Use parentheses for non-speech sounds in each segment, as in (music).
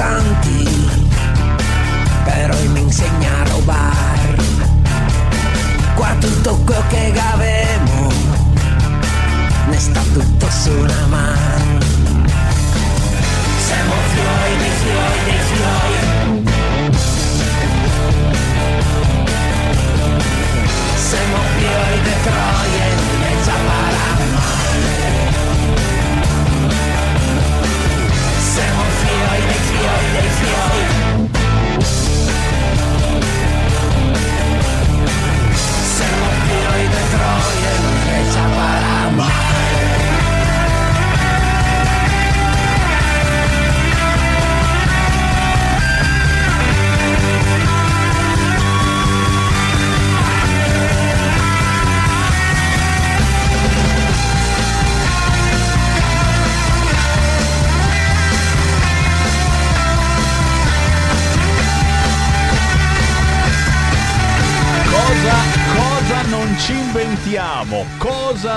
nome da santi, però mi insegna a rubare. Qua tutto quello che avemo, ne sta tutto su una mano. Siamo fiori dei fiori dei fiori. Siamo fiori di Troia Siamo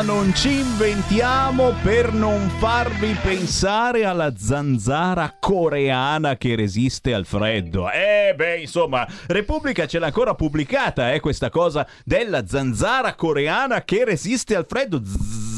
non ci inventiamo per non farvi pensare alla zanzara coreana che resiste al freddo? Eh beh, insomma, Repubblica ce l'ha ancora pubblicata, eh, questa cosa della zanzara coreana che resiste al freddo. Zzz,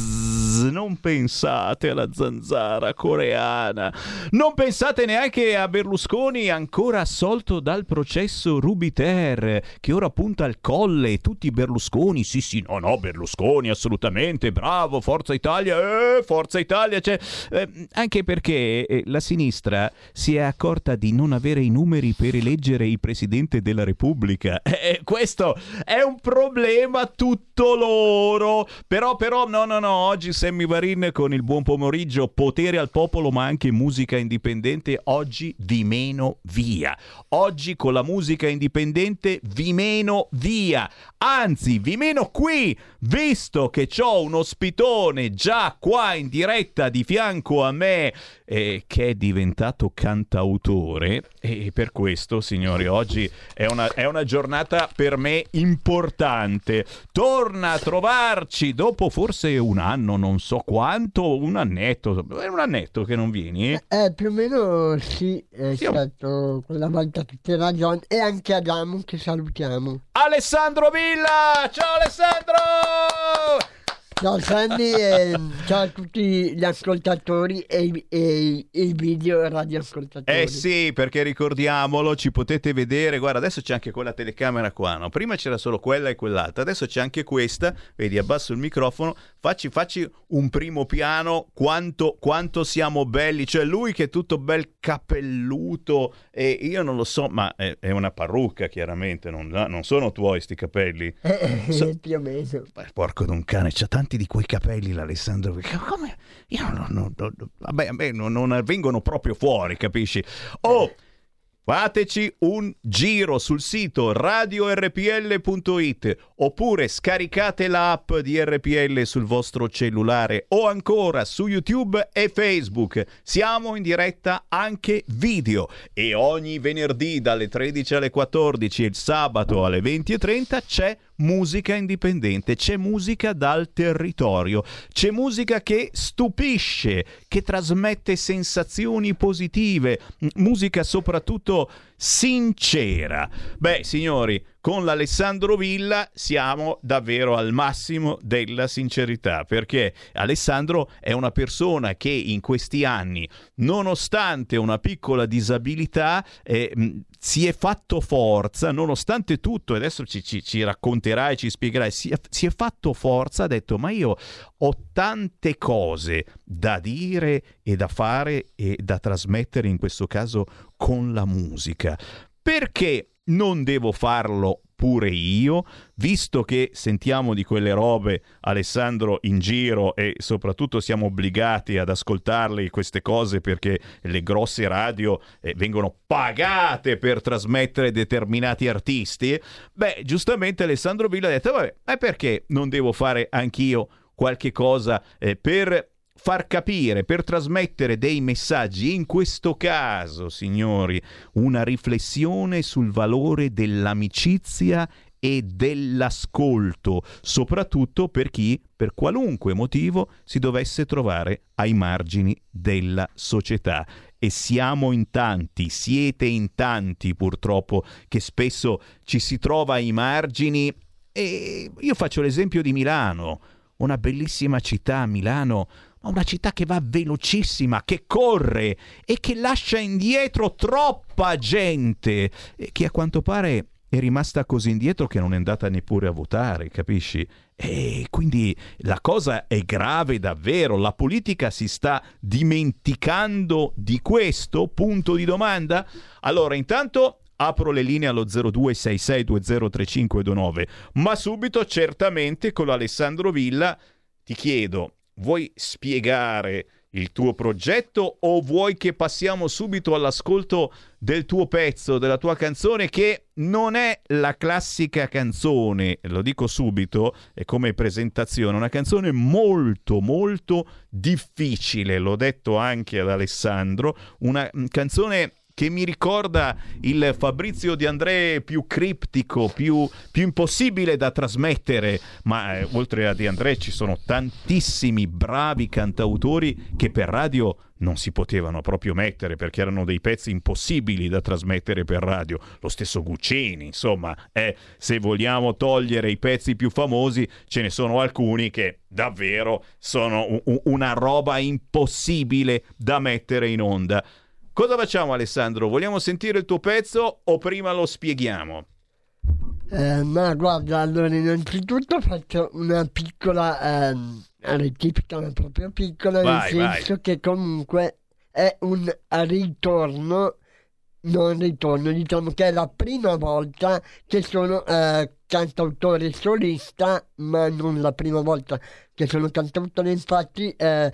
non pensate alla zanzara coreana. Non pensate neanche a Berlusconi ancora assolto dal processo Rubiter, che ora punta al colle. Tutti Berlusconi, sì sì, no no, Berlusconi assolutamente, bravo, Forza Italia, eh, Forza Italia. Cioè, eh, anche perché eh, la sinistra si è accorta di non avere i numeri per eleggere il Presidente della Repubblica. (laughs) Eh, questo è un problema tutto loro. Però, però, no, no, no, oggi Sammy Varin con il buon pomeriggio, potere al popolo, ma anche musica indipendente. Oggi vi meno via. Oggi con la musica indipendente vi meno via. Anzi, vi meno qui, visto che ho un ospitone già qua in diretta di fianco a me eh, che è diventato cantautore e per questo, signori, oggi è una, è una giornata per me importante. Torna a trovarci dopo forse un anno, non so quanto, un annetto, è un annetto che non vieni? Eh, più o meno sì, è Sì. stato quella volta tutte ragioni e anche Adamo che salutiamo. Alessandro Villa! Ciao Alessandro! Ciao Sandy e ciao a tutti gli ascoltatori e, i- e i- video radioascoltatori. Eh sì, perché ricordiamolo, ci potete vedere, guarda, adesso c'è anche quella telecamera qua, no? Prima c'era solo quella e quell'altra, adesso c'è anche questa, vedi, abbasso il microfono, facci, facci un primo piano, quanto, quanto siamo belli, cioè lui che è tutto bel capelluto, e io non lo so, ma è, è una parrucca chiaramente, non, non sono tuoi sti capelli. Eh, So- più o meno. Porco d'un cane, c'ha tanti di quei capelli l'Alessandro. Come? Io non, non- non- vabbè, a me non, non vengono proprio fuori, capisci? Oh! Fateci un giro sul sito radiorpl.it oppure scaricate l'app di RPL sul vostro cellulare o ancora su YouTube e Facebook. Siamo in diretta anche video e ogni venerdì dalle 13 alle 14 e il sabato alle 20.30 c'è musica indipendente, c'è musica dal territorio, c'è musica che stupisce, che trasmette sensazioni positive, musica soprattutto sincera. Beh, signori, con l'Alessandro Villa siamo davvero al massimo della sincerità, perché Alessandro è una persona che in questi anni, nonostante una piccola disabilità, eh, si è fatto forza, nonostante tutto, e adesso ci, ci, ci racconterai, ci spiegherai, si è, si è fatto forza, ha detto ma io ho tante cose da dire e da fare e da trasmettere, in questo caso con la musica. Perché non devo farlo pure io, visto che sentiamo di quelle robe, Alessandro, in giro e soprattutto siamo obbligati ad ascoltarle queste cose perché le grosse radio eh, vengono pagate per trasmettere determinati artisti, beh, giustamente Alessandro Villa ha detto, vabbè, ma perché non devo fare anch'io qualche cosa eh, per far capire, per trasmettere dei messaggi, in questo caso, signori, una riflessione sul valore dell'amicizia e dell'ascolto, soprattutto per chi, per qualunque motivo, si dovesse trovare ai margini della società. E siamo in tanti, siete in tanti purtroppo, che spesso ci si trova ai margini. E io faccio l'esempio di Milano, una bellissima città, Milano, ma una città che va velocissima, che corre e che lascia indietro troppa gente, che a quanto pare è rimasta così indietro che non è andata neppure a votare, capisci? E quindi la cosa è grave davvero, la politica si sta dimenticando di questo punto di domanda? Allora, intanto apro le linee allo 0266203529, ma subito certamente con l'Alessandro Villa ti chiedo vuoi spiegare il tuo progetto o vuoi che passiamo subito all'ascolto del tuo pezzo, della tua canzone che non è la classica canzone, lo dico subito, è come presentazione, una canzone molto molto difficile, l'ho detto anche ad Alessandro, una canzone che mi ricorda il Fabrizio Di André più criptico, più, più impossibile da trasmettere, ma eh, oltre a Di André ci sono tantissimi bravi cantautori che per radio non si potevano proprio mettere perché erano dei pezzi impossibili da trasmettere per radio. Lo stesso Guccini, insomma, eh, se vogliamo togliere i pezzi più famosi, ce ne sono alcuni che davvero sono un, una roba impossibile da mettere in onda. Cosa facciamo Alessandro? Vogliamo sentire il tuo pezzo o prima lo spieghiamo? Eh, ma guarda, allora innanzitutto faccio una piccola eh, rettifica, ma proprio piccola, Vai, nel senso vai. che comunque è un ritorno, non ritorno, diciamo che è la prima volta che sono eh, cantautore solista, ma non la prima volta che sono cantautore, infatti eh,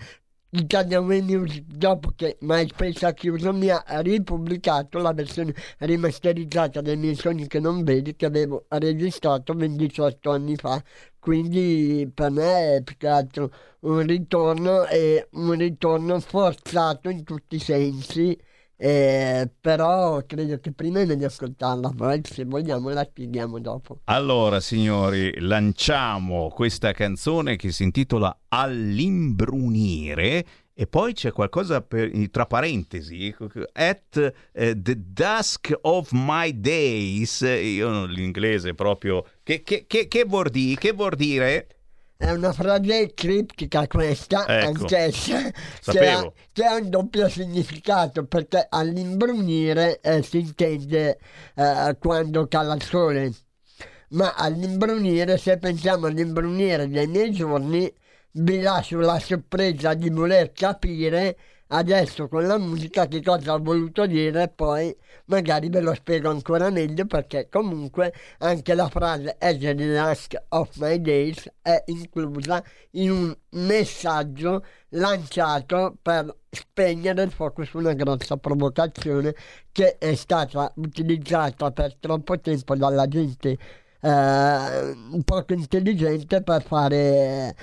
Italia News, dopo che MySpace ha chiuso, mi ha ripubblicato la versione rimasterizzata dei miei sogni che non vedi, che avevo registrato 28 anni fa. Quindi per me è più che altro un ritorno e un ritorno forzato in tutti i sensi. Eh, però credo che prima è meglio ascoltarla, poi se vogliamo la spieghiamo dopo. Allora, signori, lanciamo questa canzone che si intitola All'imbrunire e poi c'è qualcosa per- tra parentesi, at eh, the dusk of my days, io l'inglese proprio, che, che, che, che vuol dire? Che vuol dire? È una frase criptica questa, Ecco. anch'essa, che ha, che ha un doppio significato, perché all'imbrunire eh, si intende eh, quando cala il sole, ma all'imbrunire, se pensiamo all'imbrunire dei miei giorni, vi lascio la sorpresa di voler capire adesso con la musica che cosa ho voluto dire poi magari ve lo spiego ancora meglio perché comunque anche la frase As the last of my days è inclusa in un messaggio lanciato per spegnere il fuoco su una grossa provocazione che è stata utilizzata per troppo tempo dalla gente eh, poco intelligente per fare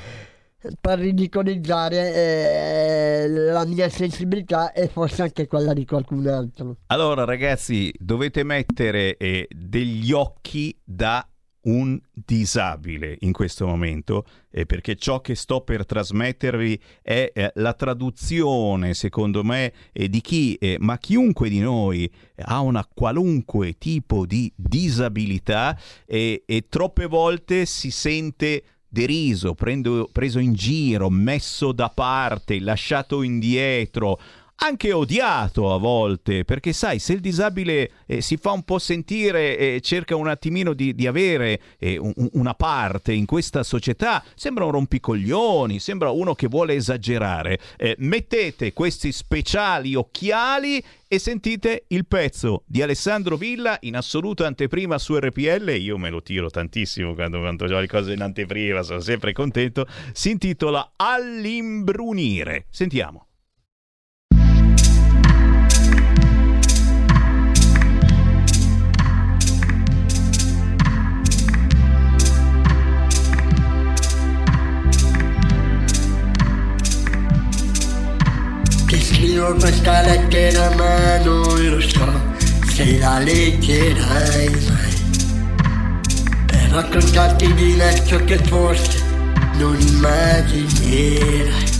per ridicolizzare eh, la mia sensibilità e forse anche quella di qualcun altro. Allora, ragazzi, dovete mettere eh, degli occhi da un disabile in questo momento, eh, perché ciò che sto per trasmettervi è eh, la traduzione, secondo me, eh, di chi, eh, ma chiunque di noi ha una qualunque tipo di disabilità e troppe volte si sente deriso, prendo, preso in giro, messo da parte, lasciato indietro, anche odiato a volte, perché sai, se il disabile eh, si fa un po' sentire e cerca un attimino di, di avere eh, un, una parte in questa società, sembra un rompicoglioni, sembra uno che vuole esagerare. Eh, mettete questi speciali occhiali e sentite il pezzo di Alessandro Villa in assoluta anteprima su RPL, io me lo tiro tantissimo quando, quando ho le cose in anteprima, sono sempre contento, si intitola All'imbrunire. Sentiamo. Scrivo questa lettera ma non lo so se la leggerai mai per raccontarti di me che forse non immaginerai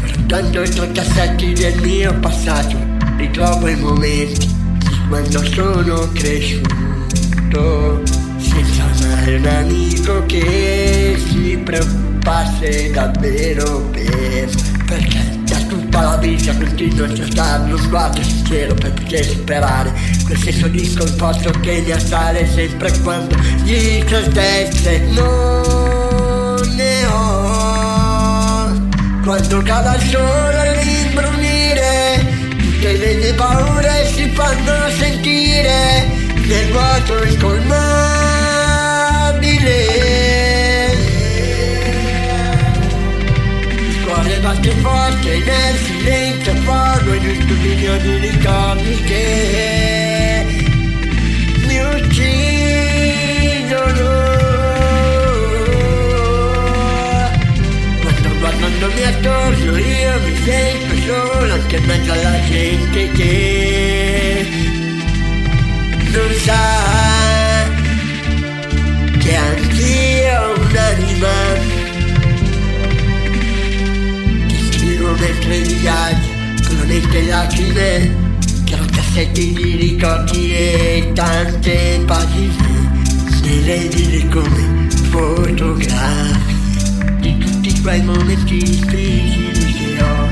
Guardando i tuoi cassetti del mio passato ritrovo i momenti di quando sono cresciuto. Senza mai un amico che si preoccupasse davvero per perché da tutta la vita continuo a cercare lo sguardo sincero per poter superare. Quel senso di sconforto che mi assale sempre quando di certezze non ne ho. Quando cade il sole all'imbrunire tutte le mie paure si fanno sentire. Nel vuoto incolmabile batte forte nel silenzio fogo in un dominio di ricordi che mi uccidono quando guardandomi attorno io mi sento solo anche in mezzo alla gente che non sa che anch'io un'anima mentre viaggio con la mente lacrime Chiaro cassetti di ricordi e tante pagine. Nelle dire come fotografie di tutti quei momenti difficili che ho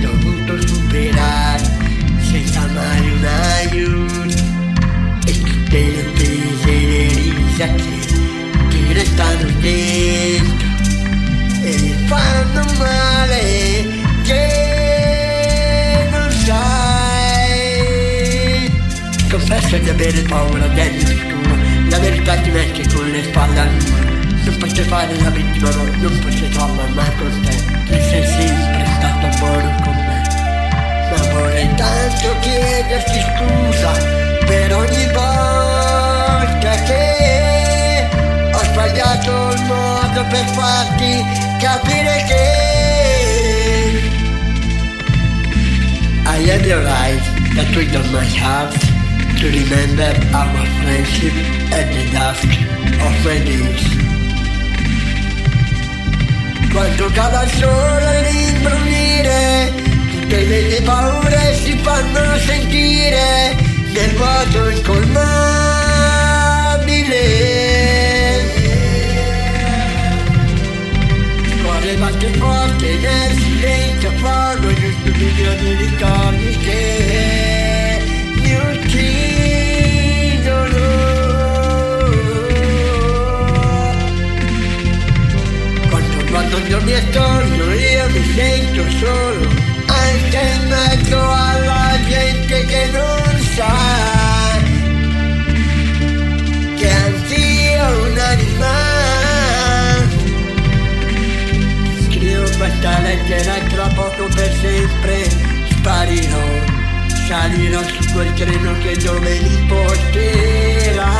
dovuto superare senza mai un aiuto. E tutte le pese e le risate che restano dentro e fanno male che non sai. Confesso di avere paura del futuro, la verità ti mette con le spalle al muro. Non posso fare la vittima, no, non posso trovare mai con te, che sei sempre stato buono con me. Ma vorrei tanto chiederti scusa per ogni volta che ho sbagliato il modo per farti capire che I have your eyes that on my heart to remember our friendship at the dusk of my days. Quando cade il sole all'imbrunire, tutte le paure si fanno sentire nel vuoto incolmabile. Cuore batte forte nel silenzio fuoco in un stupido di ricordi che mi uccidono quando guardo il mio attorno io mi sento solo anche in mezzo alla gente che non sa questa lettera tra poco per sempre sparirò salirò su quel treno che dove mi porterà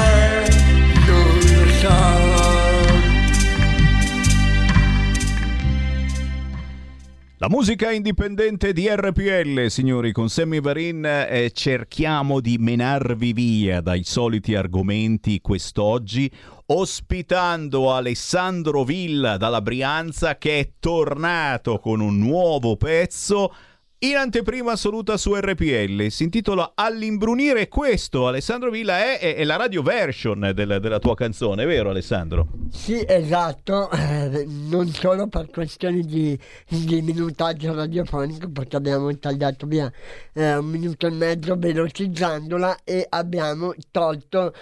non lo so La musica indipendente di RPL, signori, con Sammy Varin eh, cerchiamo di menarvi via dai soliti argomenti quest'oggi, ospitando Alessandro Villa dalla Brianza che è tornato con un nuovo pezzo in anteprima assoluta su RPL. Si intitola All'imbrunire questo, Alessandro Villa, è, è, è la radio version del, della tua canzone, vero Alessandro? Sì, esatto, eh, non solo per questioni di, di, minutaggio radiofonico, perché abbiamo tagliato via eh, un minuto e mezzo velocizzandola e abbiamo tolto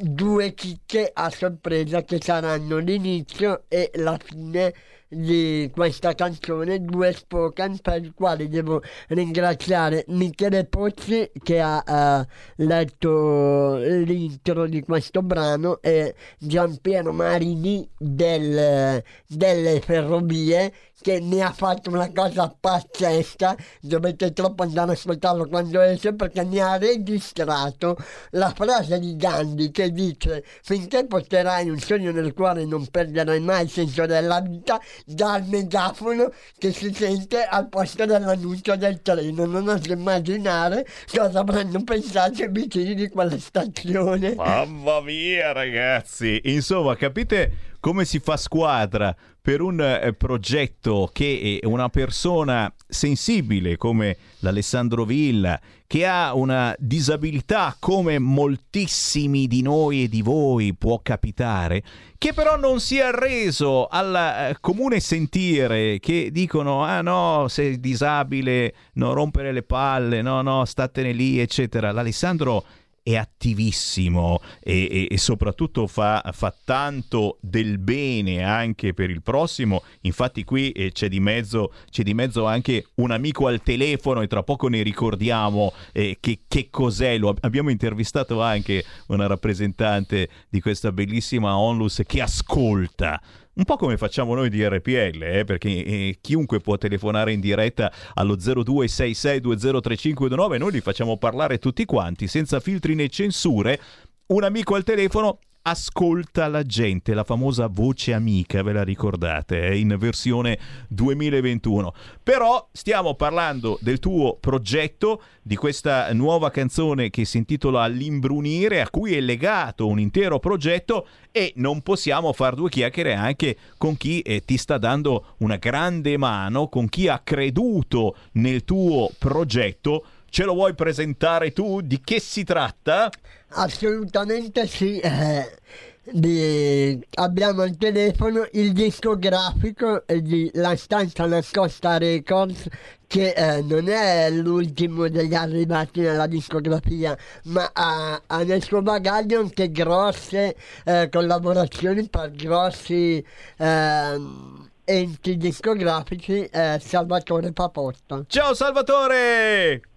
due chicche a sorpresa che saranno l'inizio e la fine di questa canzone, due spoken, per i quali devo ringraziare Michele Pozzi che ha uh, letto l'intro di questo brano e Giampiero Marini del, delle ferrovie che ne ha fatto una cosa pazzesca, dovete troppo andare ad ascoltarlo quando esce perché ne ha registrato la frase di Gandhi che dice finché porterai un sogno nel cuore non perderai mai il senso della vita dal megafono che si sente al posto dell'annuncio del treno. Non oso immaginare cosa avranno pensato i vicini di quella stazione. Mamma mia, ragazzi! Insomma, capite come si fa squadra per un eh, progetto che una persona sensibile come l'Alessandro Villa, che ha una disabilità come moltissimi di noi e di voi può capitare, che però non si è arreso al eh, comune sentire che dicono ah no, sei disabile, non rompere le palle, no no, statene lì, eccetera. L'Alessandro è attivissimo e, e, e soprattutto fa, fa, tanto del bene anche per il prossimo. Infatti qui eh, c'è, di mezzo, c'è, di mezzo, anche un amico al telefono e tra poco ne ricordiamo eh, che, che, cos'è. Lo, abbiamo intervistato anche una rappresentante di questa bellissima onlus che ascolta un po' come facciamo noi di RPL, eh, perché eh, chiunque può telefonare in diretta allo 0266203529, noi li facciamo parlare tutti quanti, senza filtri né censure. Un amico al telefono Ascolta la gente, la famosa voce amica, ve la ricordate, è in versione 2021. Però stiamo parlando del tuo progetto, di questa nuova canzone che si intitola L'imbrunire, a cui è legato un intero progetto e non possiamo far due chiacchiere anche con chi eh, ti sta dando una grande mano, con chi ha creduto nel tuo progetto. Ce lo vuoi presentare tu? Di che si tratta? Assolutamente sì. Eh, di, abbiamo al telefono il discografico di La Stanza Nascosta Records che eh, non è l'ultimo degli arrivati nella discografia, ma ha, ha nel suo bagaglio anche grosse eh, collaborazioni per grossi eh, enti discografici. Eh, Salvatore Papotto. Ciao Salvatore!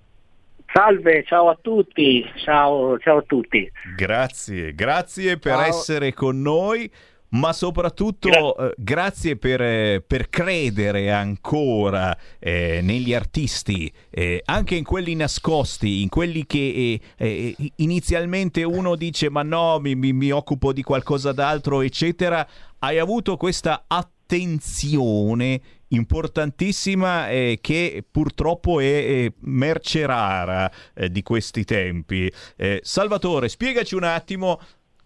Salve, ciao a tutti, ciao, ciao a tutti. Grazie, grazie per ciao. essere con noi ma soprattutto Gra- eh, grazie per, eh, per, credere ancora eh, negli artisti, eh, anche in quelli nascosti, in quelli che eh, inizialmente uno dice ma no, mi, mi occupo di qualcosa d'altro, eccetera. Hai avuto questa attenzione importantissima eh, che purtroppo è, è merce rara eh, di questi tempi. Eh, Salvatore, spiegaci un attimo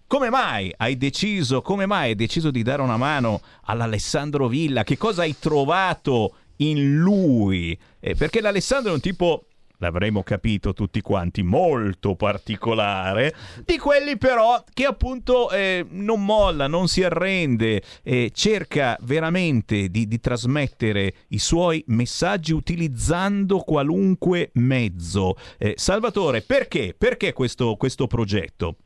come mai hai deciso, come mai hai deciso di dare una mano all'Alessandro Villa? Che cosa hai trovato in lui? Eh, perché l'Alessandro è un tipo l'avremo capito tutti quanti, molto particolare, di quelli però che appunto eh, non molla, non si arrende, eh, cerca veramente di, di, trasmettere i suoi messaggi utilizzando qualunque mezzo. Eh, Salvatore, perché? Perché questo, questo progetto?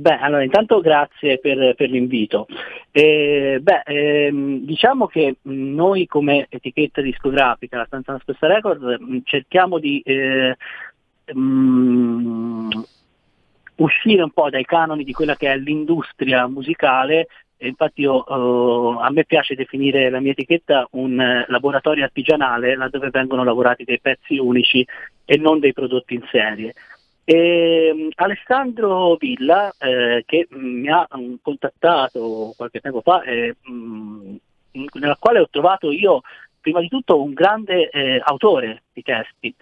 Beh, allora intanto grazie per, per l'invito. Eh, beh, ehm, diciamo che noi come etichetta discografica, la Stanza Nascosta Records, cerchiamo di eh, um, uscire un po' dai canoni di quella che è l'industria musicale infatti io, uh, a me piace definire la mia etichetta un uh, laboratorio artigianale laddove vengono lavorati dei pezzi unici e non dei prodotti in serie. E, ehm, Alessandro Villa, eh, che mi ha mm, contattato qualche tempo fa, eh, mh, nella quale ho trovato io prima di tutto un grande eh, autore di testi.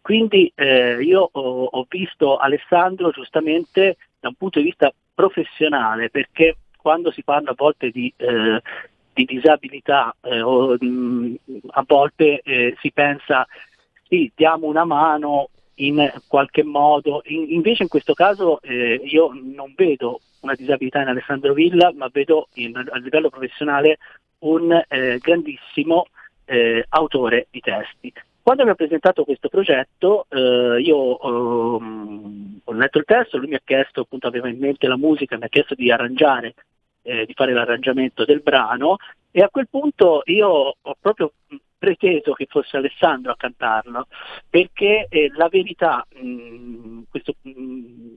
Quindi eh, io ho, ho, visto Alessandro giustamente da un punto di vista professionale, perché quando si parla a volte di, eh, di disabilità eh, o, mh, mm, a volte eh, si pensa sì, diamo una mano in qualche modo, in, invece in questo caso eh, io non vedo una disabilità in Alessandro Villa, ma vedo in, a livello professionale un eh, grandissimo eh, autore di testi. Quando mi ha presentato questo progetto, eh, io um, ho letto il testo, lui mi ha chiesto, appunto aveva in mente la musica, mi ha chiesto di arrangiare, eh, di fare l'arrangiamento del brano e a quel punto io ho proprio preteso che fosse Alessandro a cantarlo, perché eh, la verità mh, mm, questo, mh, mm,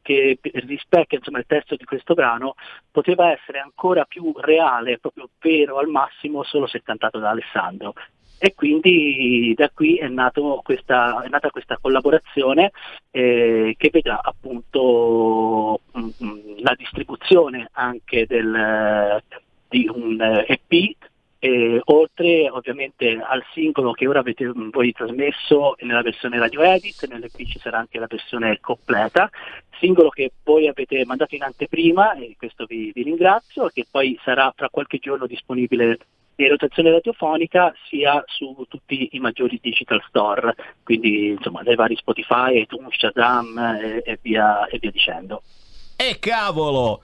che rispecchia insomma, il testo di questo brano poteva essere ancora più reale, proprio vero al massimo, solo se cantato da Alessandro. E quindi da qui è, questa, è nata questa collaborazione eh, che vedrà appunto mh, mm, la distribuzione anche del, di un EP eh, oltre ovviamente al singolo che ora avete voi trasmesso nella versione radio edit, nell'EP ci sarà anche la versione completa, singolo che voi avete mandato in anteprima e questo vi, vi ringrazio, che poi sarà tra qualche giorno disponibile in rotazione radiofonica sia su tutti i maggiori digital store, quindi insomma dai vari Spotify, iTunes, Shazam e, e, via, e via dicendo. E cavolo!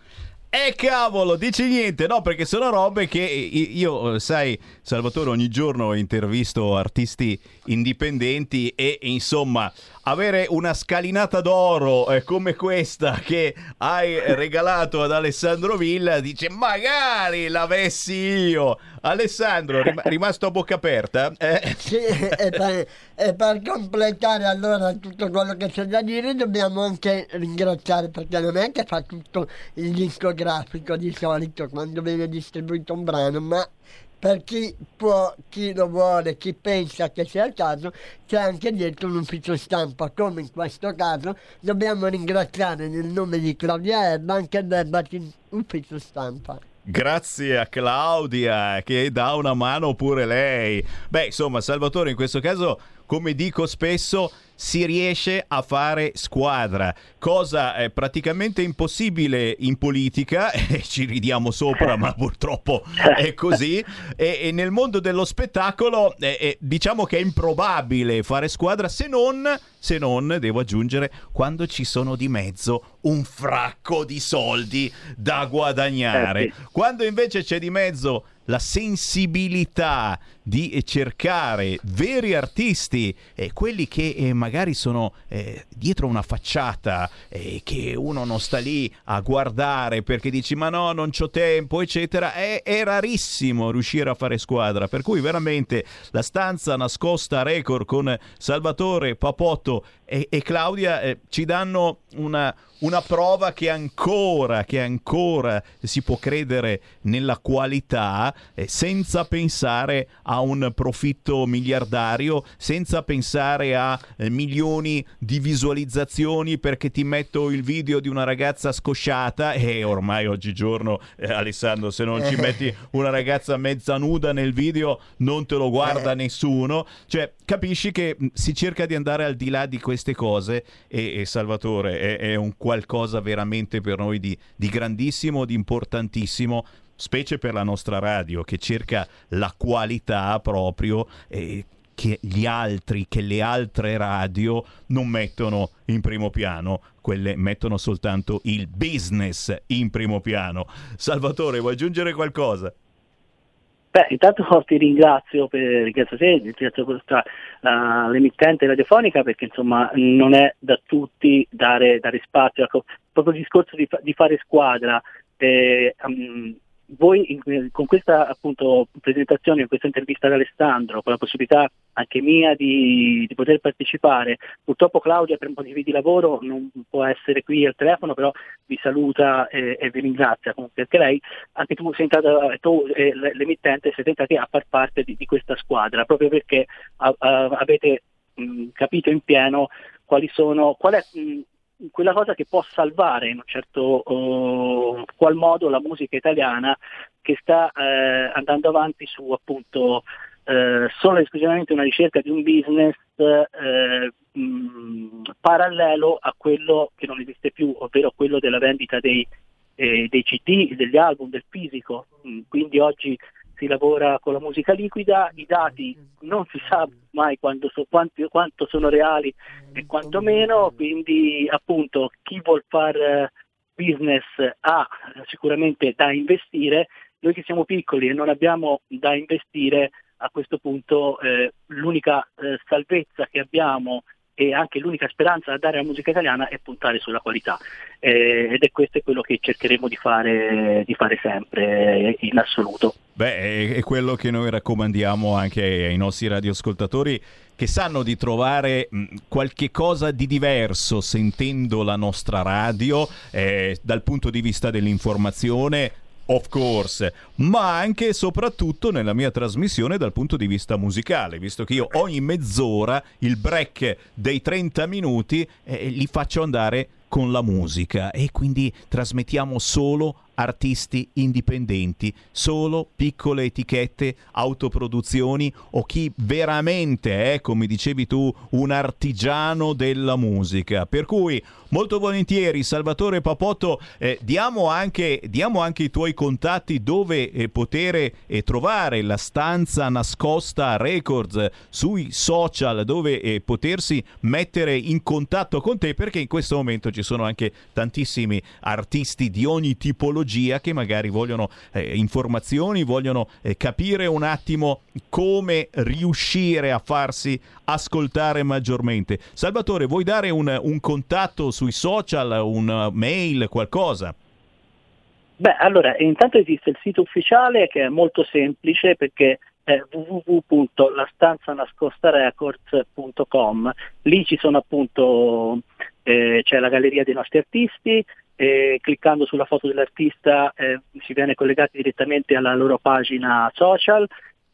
E cavolo, dici niente, no? Perché sono robe che io, sai, Salvatore, ogni giorno intervisto artisti indipendenti e insomma avere una scalinata d'oro eh, come questa che hai regalato ad Alessandro Villa dice magari l'avessi io Alessandro rim- (laughs) rimasto a bocca aperta eh. sì, e, per, e per completare allora tutto quello che c'è da dire dobbiamo anche ringraziare perché non è che fa tutto il discografico di solito quando viene distribuito un brano ma per chi può, chi lo vuole, chi pensa che sia il caso, c'è anche dietro un ufficio stampa, come in questo caso dobbiamo ringraziare nel nome di Claudia Ebba anche il ufficio stampa. Grazie a Claudia che dà una mano pure lei. Beh, insomma, Salvatore in questo caso, come dico spesso, si riesce a fare squadra, cosa è praticamente impossibile in politica, (laughs) e ci ridiamo sopra, ma purtroppo è così, e, e nel mondo dello spettacolo eh, eh, diciamo che è improbabile fare squadra se non, se non, devo aggiungere, quando ci sono di mezzo un fracco di soldi da guadagnare. Eh quando invece c'è di mezzo la sensibilità di cercare veri artisti, eh, quelli che eh, magari sono eh, dietro una facciata, eh, che uno non sta lì a guardare perché dici ma no, non c'ho tempo, eccetera, è, è rarissimo riuscire a fare squadra. Per cui veramente la stanza nascosta record con Salvatore, Papotto e, e Claudia eh, ci danno una, una prova che ancora, che ancora si può credere nella qualità eh, senza pensare a un profitto miliardario, senza pensare a eh, milioni di visualizzazioni perché ti metto il video di una ragazza scosciata e ormai oggigiorno eh, Alessandro se non ci metti una ragazza mezza nuda nel video non te lo guarda eh. nessuno, cioè capisci che si cerca di andare al di là di queste cose e, e Salvatore è, è un qualcosa veramente per noi di, di grandissimo, di importantissimo specie per la nostra radio che cerca la qualità proprio eh, che gli altri, che le altre radio non mettono in primo piano, quelle mettono soltanto il business in primo piano. Salvatore, vuoi aggiungere qualcosa? Beh, intanto (laughs) ti ringrazio per ringrazio te, ringrazio questa, uh, l'emittente radiofonica perché insomma non è da tutti dare, dare spazio. Ecco, proprio il discorso di, di fare squadra, eh, um, voi in, con questa appunto, presentazione, con questa intervista ad Alessandro, con la possibilità anche mia di, di, poter partecipare, purtroppo Claudia per motivi di lavoro non può essere qui al telefono, però vi saluta e, e vi ringrazia comunque anche lei, anche tu sei entrata, tu e l'emittente siete entrati a far parte di, di questa squadra, proprio perché a, a, avete mh, capito in pieno quali sono, qual è mh, quella cosa che può salvare in un certo uh, qual modo la musica italiana che sta uh, andando avanti su appunto eh, solo e esclusivamente una ricerca di un business mh, parallelo a quello che non esiste più, ovvero quello della vendita dei, eh, dei CD, degli album, del fisico. Mm, quindi oggi si lavora con la musica liquida, i dati non si sa mai so, quanti, quanto sono reali e quanto meno, quindi appunto chi vuol fare business ha sicuramente da investire, noi che siamo piccoli e non abbiamo da investire a questo punto eh, l'unica eh, salvezza che abbiamo e anche l'unica speranza da dare alla musica italiana è puntare sulla qualità eh, ed è questo quello che cercheremo di fare, di fare sempre in assoluto. Beh, è quello che noi raccomandiamo anche ai nostri radioascoltatori che sanno di trovare mh, qualche cosa di diverso sentendo la nostra radio eh, dal punto di vista dell'informazione of course, ma anche e soprattutto nella mia trasmissione dal punto di vista musicale, visto che io ogni mezz'ora il break dei 30 minuti eh, li faccio andare con la musica e quindi trasmettiamo solo artisti indipendenti, solo piccole etichette, autoproduzioni o chi veramente è, come dicevi tu, un artigiano della musica. Per cui molto volentieri Salvatore Papotto eh, diamo, anche, diamo, anche, i tuoi contatti dove eh, poter eh, trovare la stanza nascosta Records sui social dove eh, potersi mettere in contatto con te perché in questo momento ci sono anche tantissimi artisti di ogni tipologia che magari vogliono eh, informazioni, vogliono eh, capire un attimo come riuscire a farsi ascoltare maggiormente. Salvatore, vuoi dare un, un contatto sui social, un mail, qualcosa? Beh, allora, intanto esiste il sito ufficiale che è molto semplice perché è www.lastanzanascostarecords.com. Lì ci sono appunto, eh, c'è la galleria dei nostri artisti, eh, cliccando sulla foto dell'artista eh, si viene collegati direttamente alla loro pagina social,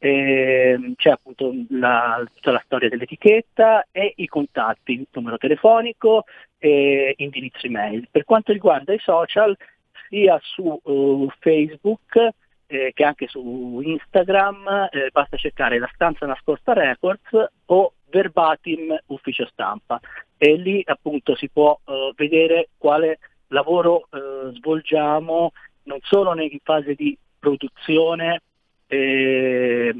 eh, c'è appunto la, tutta la storia dell'etichetta e i contatti, numero telefonico e indirizzo email. Per quanto riguarda i social, sia su uh, Facebook eh, che anche su Instagram, eh, basta cercare la stanza nascosta records o verbatim ufficio stampa e lì appunto si può uh, vedere quale lavoro eh, svolgiamo non solo in fase di produzione, eh,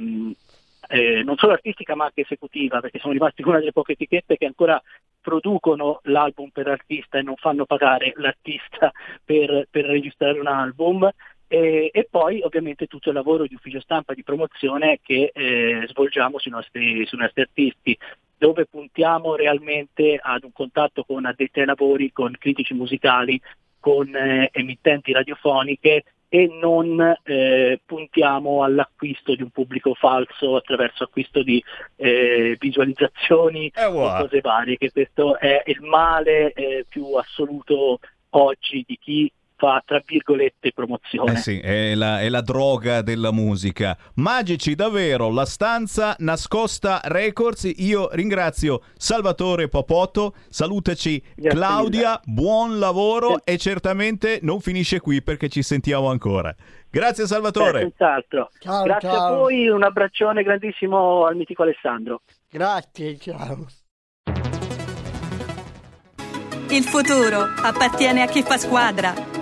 eh, non solo artistica ma anche esecutiva, perché siamo rimasti una delle poche etichette che ancora producono l'album per l'artista e non fanno pagare l'artista per, per registrare un album. E, e, poi ovviamente tutto il lavoro di ufficio stampa di promozione che eh, svolgiamo sui nostri, sui nostri artisti dove puntiamo realmente ad un contatto con addetti ai lavori, con critici musicali, con eh, emittenti radiofoniche e non eh, puntiamo all'acquisto di un pubblico falso attraverso acquisto di eh, visualizzazioni eh, wow. o cose varie, che questo è il male eh, più assoluto oggi di chi fa tra virgolette promozione. Eh sì, è la, è la, droga della musica. Magici davvero, la stanza nascosta Records. Io ringrazio Salvatore Popotto, salutaci Grazie Claudia, mille. buon lavoro sì. e certamente non finisce qui perché ci sentiamo ancora. Grazie Salvatore. Eh, senz'altro. Ciao, Grazie ciao. a voi, un abbraccione grandissimo al mitico Alessandro. Grazie, ciao. Il futuro appartiene a chi fa squadra.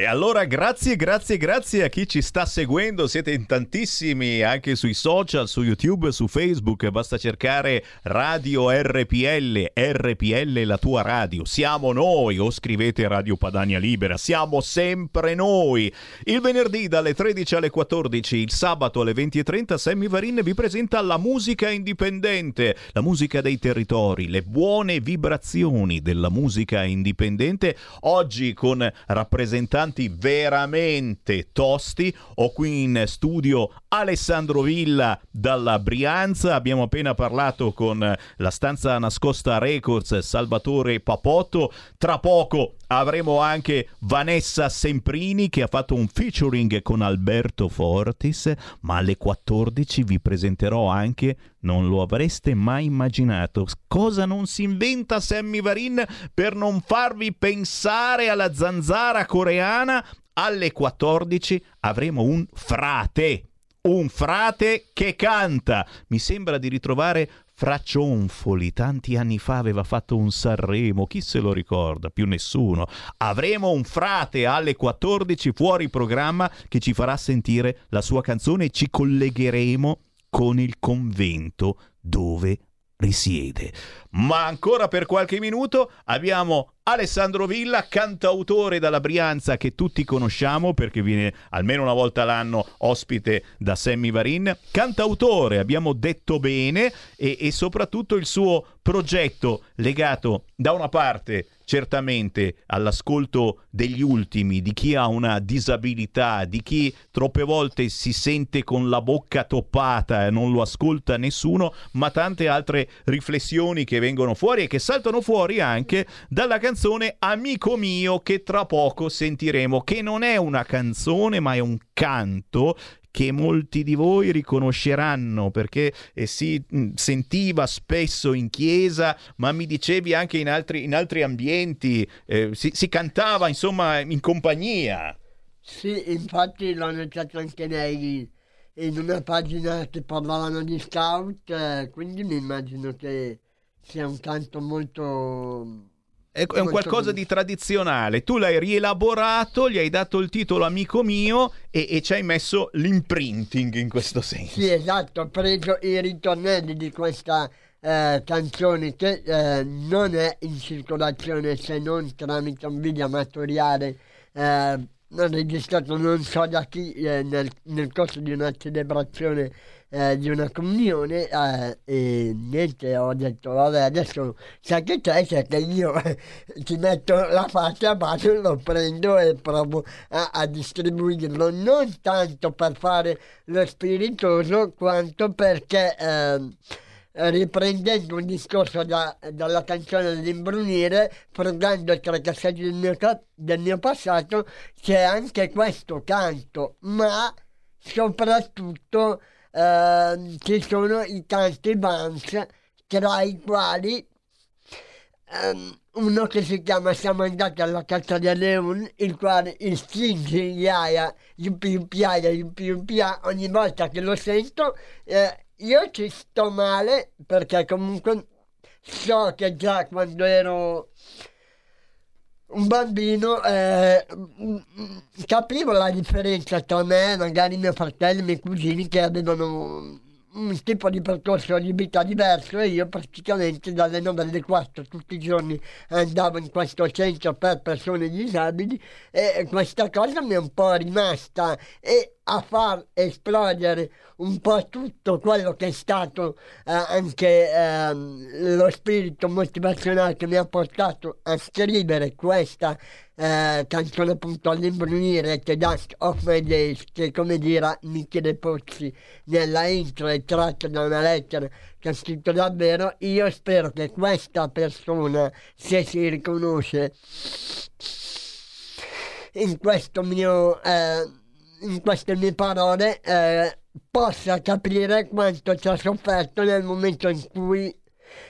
E allora grazie, grazie, grazie a chi ci sta seguendo, siete in tantissimi anche sui social, su YouTube, su Facebook, basta cercare Radio RPL, RPL la tua radio, siamo noi o scrivete Radio Padania Libera, siamo sempre noi. Il venerdì dalle 13 alle 14, il sabato alle 20.30 Sammy Varin vi presenta la musica indipendente, la musica dei territori, le buone vibrazioni della musica indipendente, oggi con rappresentanti veramente tosti. Ho qui in studio Alessandro Villa dalla Brianza, abbiamo appena parlato con la stanza nascosta Records Salvatore Papotto, tra poco avremo anche Vanessa Semprini che ha fatto un featuring con Alberto Fortis, ma alle 14 vi presenterò anche, non lo avreste mai immaginato, cosa non si inventa Sammy Varin per non farvi pensare alla zanzara coreana. Alle 14 avremo un frate, un frate che canta. Mi sembra di ritrovare Fraccionfoli, tanti anni fa aveva fatto un Sanremo, chi se lo ricorda? Più nessuno. Avremo un frate alle 14 fuori programma che ci farà sentire la sua canzone e ci collegheremo con il convento dove risiede. Ma ancora per qualche minuto abbiamo Alessandro Villa, cantautore dalla Brianza che tutti conosciamo perché viene almeno una volta l'anno ospite da Sammy Varin. Cantautore, abbiamo detto bene, e, e soprattutto il suo progetto legato da una parte certamente all'ascolto degli ultimi, di chi ha una disabilità, di chi troppe volte si sente con la bocca toppata e non lo ascolta nessuno, ma tante altre riflessioni che vengono fuori e che saltano fuori anche dalla canzone Amico mio che tra poco sentiremo, che non è una canzone ma è un canto che molti di voi riconosceranno perché eh, si mh, sentiva spesso in chiesa, ma mi dicevi anche in altri, in altri ambienti, eh, si, si, cantava insomma in compagnia. Sì, infatti l'ho notato anche lei in una pagina che parlavano di scout, eh, quindi mi immagino che sia un canto molto è, un qualcosa di tradizionale. Tu l'hai rielaborato, gli hai dato il titolo amico mio e, e ci hai messo l'imprinting in questo senso. Sì, esatto. Ho preso i ritornelli di questa eh, canzone che eh, non è in circolazione se non tramite un video amatoriale. Eh, registrato non so da chi eh, nel, nel corso di una celebrazione eh, di una comunione eh, e niente ho detto vabbè adesso sai che c'è che io (laughs) ti metto la faccia base lo prendo e provo a, a, distribuirlo non tanto per fare lo spiritoso quanto perché eh, riprendendo un discorso da, dalla canzone dell'imbrunire, frugando tre cassetti del mio, del mio passato, c'è anche questo canto, ma soprattutto eh, ci sono i tanti bands tra i quali um, uno che si chiama Siamo andati alla caccia del leone, il quale il Stingy Iaia, Yupia, ogni volta che lo sento eh, io ci sto male perché comunque so che già quando ero un bambino eh, capivo la differenza tra me, magari mio fratello e i miei cugini che avevano un tipo di percorso di vita diverso e io praticamente dalle 9 alle 4 tutti i giorni andavo in questo centro per persone disabili e questa cosa mi è un po' rimasta e a far esplodere un po' tutto quello che è stato eh, anche eh, lo spirito motivazionale che mi ha portato a scrivere questa eh, canzone appunto all'imbrunire The Dust of My Days che come dirà Michele Pozzi nella intro è tratto da una lettera che ha scritto davvero. Io spero che questa persona se si riconosce in questo mio eh, in queste mie parole eh, possa capire quanto ci ha sofferto nel momento in cui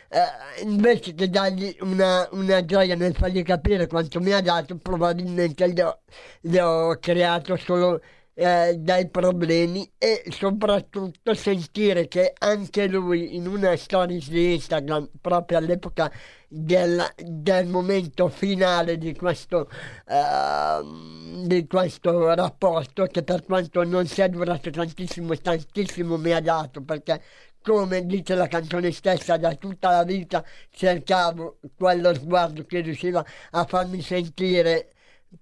eh, invece che dargli una, una, gioia nel fargli capire quanto mi ha dato probabilmente gli ho, gli ho creato solo eh, dai problemi e soprattutto sentire che anche lui in una storia di Instagram proprio all'epoca del, del momento finale di questo, uh, di questo rapporto che per quanto non sia durato tantissimo tantissimo mi ha dato perché come dice la canzone stessa, da tutta la vita cercavo quello sguardo che riusciva a farmi sentire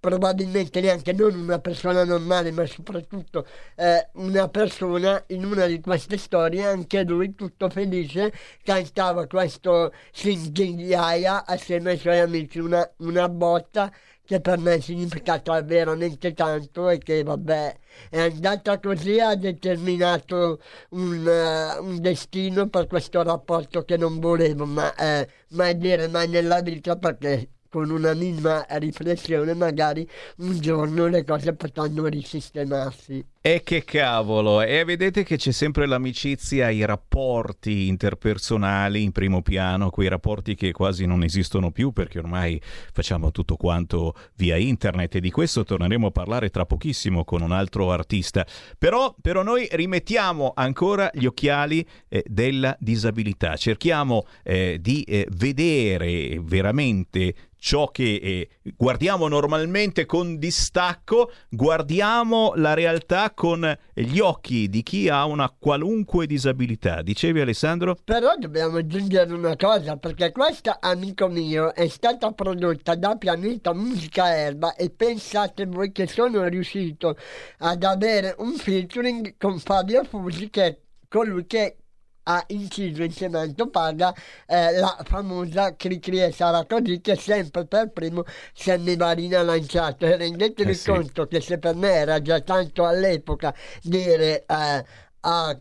probabilmente neanche non una persona normale, ma soprattutto eh, una persona in una di queste storie, anche lui tutto felice, cantava questo Singhiaia assieme ai suoi amici, una, una botta che per me ha significato veramente tanto e che vabbè è andata così ha determinato un, uh, un destino per questo rapporto che non volevo ma eh, mai dire mai nella vita perché con una minima riflessione magari un giorno le cose potranno risistemarsi. E che cavolo, e vedete che c'è sempre l'amicizia, i rapporti interpersonali in primo piano, quei rapporti che quasi non esistono più perché ormai facciamo tutto quanto via internet e di questo torneremo a parlare tra pochissimo con un altro artista. Però, però noi rimettiamo ancora gli occhiali eh, della disabilità, cerchiamo eh, di eh, vedere veramente ciò che eh, guardiamo normalmente con distacco, guardiamo la realtà con gli occhi di chi ha una qualunque disabilità. Dicevi Alessandro? Però dobbiamo aggiungere una cosa, perché questa, amico mio, è stata prodotta da Pianeta Musica Erba e pensate voi che sono riuscito ad avere un featuring con Fabio Fusi, che colui che ha inciso insieme a Antopaga eh, la famosa Cricri e sarà così che sempre per primo Sammy Marina ha lanciato e rendetevi Eh sì. conto che se per me era già tanto all'epoca dire eh, a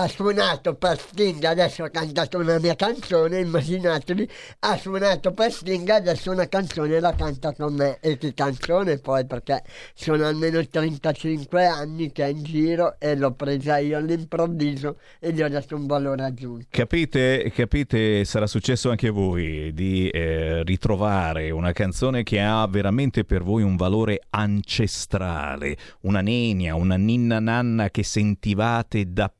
ha suonato per Sting, adesso ha cantato una mia canzone, immaginatevi, ha suonato per Sting, adesso una canzone la canta con me. E che canzone poi, perché sono almeno 35 anni che è in giro e l'ho presa io all'improvviso e gli ho dato un valore aggiunto. Capite, capite, sarà successo anche a voi di eh, ritrovare una canzone che ha veramente per voi un valore ancestrale, una nenia, una ninna nanna che sentivate da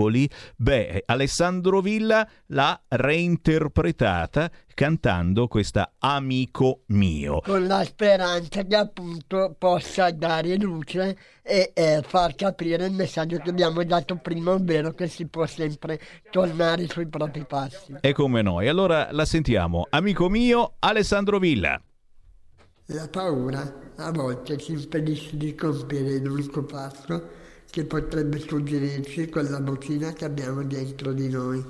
piccoli. Beh, Alessandro Villa l'ha reinterpretata cantando questa Amico mio. Con la speranza che appunto possa dare luce e eh, far capire il messaggio che abbiamo dato prima, ovvero che si può sempre tornare sui propri passi. È come noi. Allora la sentiamo. Amico mio, Alessandro Villa. La paura a volte ci impedisce di compiere l'unico passo che potrebbe suggerirci quella vocina che abbiamo dentro di noi